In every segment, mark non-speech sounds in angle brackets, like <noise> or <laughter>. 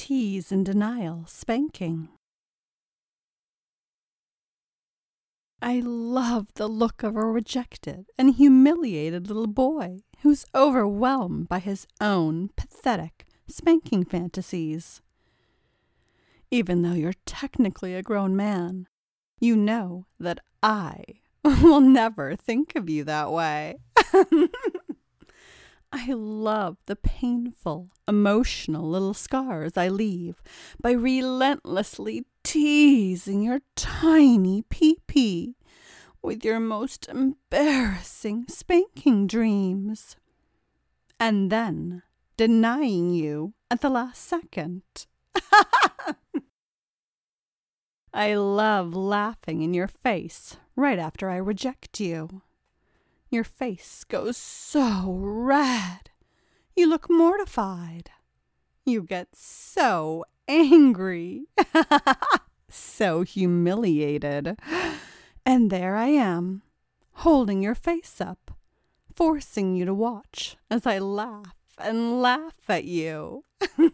tease and denial spanking. I love the look of a rejected and humiliated little boy who's overwhelmed by his own pathetic spanking fantasies. Even though you're technically a grown man, you know that I <laughs> will never think of you that way. <laughs> I love the painful, emotional little scars I leave by relentlessly teasing your tiny pee pee with your most embarrassing spanking dreams. And then denying you at the last second. <laughs> I love laughing in your face right after I reject you. Your face goes so red. You look mortified. You get so angry. <laughs> so humiliated. And there I am, holding your face up, forcing you to watch as I laugh and laugh at you. <laughs>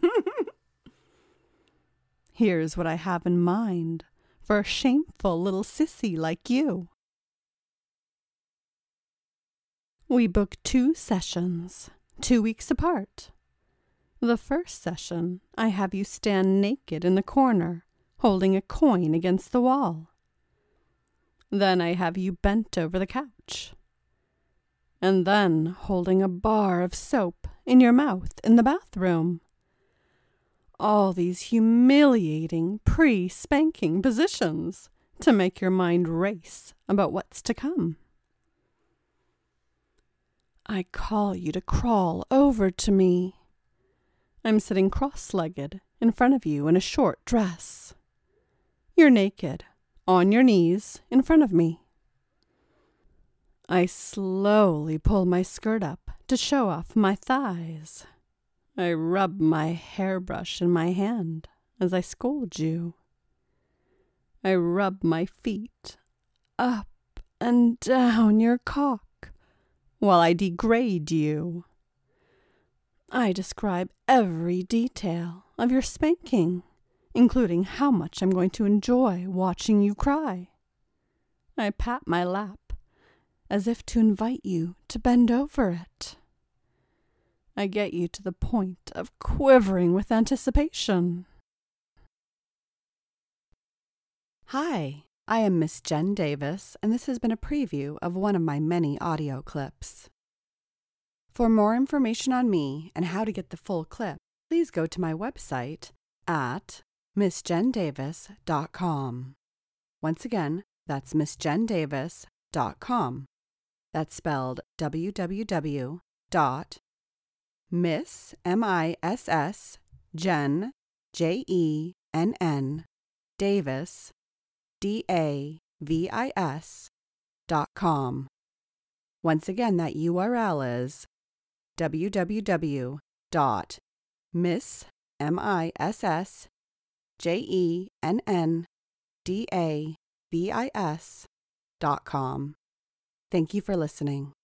Here's what I have in mind for a shameful little sissy like you. We book two sessions, two weeks apart. The first session, I have you stand naked in the corner, holding a coin against the wall. Then I have you bent over the couch. And then holding a bar of soap in your mouth in the bathroom. All these humiliating pre spanking positions to make your mind race about what's to come. I call you to crawl over to me. I'm sitting cross legged in front of you in a short dress. You're naked, on your knees, in front of me. I slowly pull my skirt up to show off my thighs. I rub my hairbrush in my hand as I scold you. I rub my feet up and down your cock while I degrade you. I describe every detail of your spanking, including how much I'm going to enjoy watching you cry. I pat my lap as if to invite you to bend over it. I get you to the point of quivering with anticipation. Hi, I am Miss Jenn Davis, and this has been a preview of one of my many audio clips. For more information on me and how to get the full clip, please go to my website at missjenndavis.com. Once again, that's missjenndavis.com. That's spelled www dot miss m i s s jenn j e n n davis D-A-V-I-S dot com. Once again, that URL is www dot miss M-I-S-S J-E-N-N-D-A-V-I-S dot com. Thank you for listening.